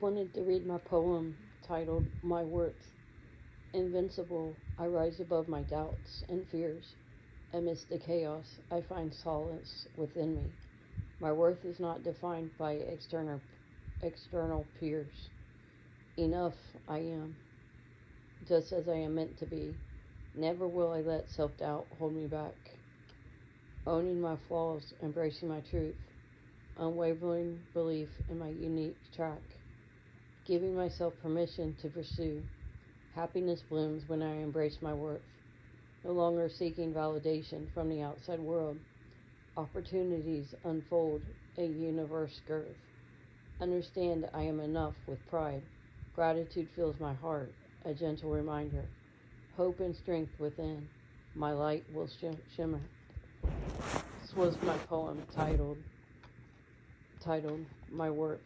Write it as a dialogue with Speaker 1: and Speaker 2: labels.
Speaker 1: wanted to read my poem titled My Worth. Invincible, I rise above my doubts and fears. Amidst the chaos, I find solace within me. My worth is not defined by external external peers. Enough I am, just as I am meant to be. Never will I let self doubt hold me back. Owning my flaws, embracing my truth, unwavering belief in my unique track, giving myself permission to pursue. Happiness blooms when I embrace my worth, no longer seeking validation from the outside world. Opportunities unfold a universe girth. Understand I am enough with pride. Gratitude fills my heart, a gentle reminder. Hope and strength within, my light will sh- shimmer. This was my poem titled titled My Worth.